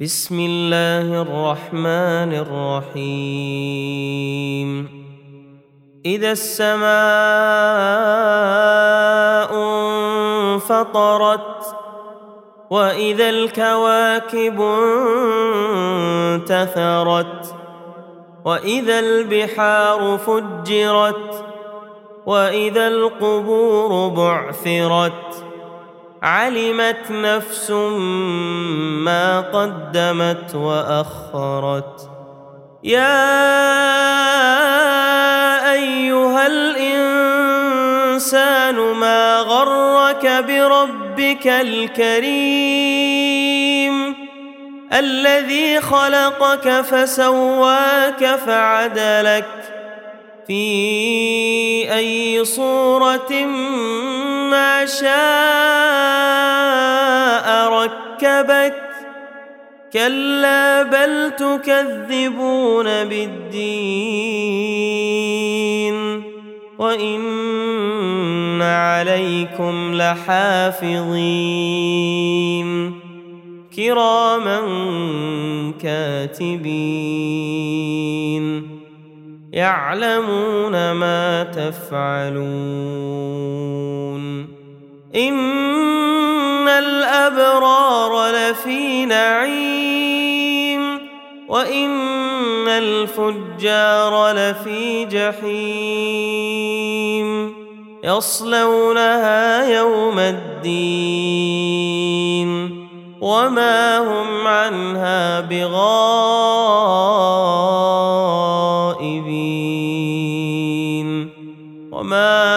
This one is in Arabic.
بسم الله الرحمن الرحيم. إذا السماء انفطرت وإذا الكواكب انتثرت وإذا البحار فجرت وإذا القبور بعثرت علمت نفس ما قدمت وأخرت. يا أيها الإنسان ما غرك بربك الكريم؟ الذي خلقك فسواك فعدلك. في أي صورة ما شاء ركبك كلا بل تكذبون بالدين وإن عليكم لحافظين كراما كاتبين يعلمون ما تفعلون إن الأبرار لفي نعيم وإن الفجار لفي جحيم يصلونها يوم الدين وما هم عنها بغائبين وما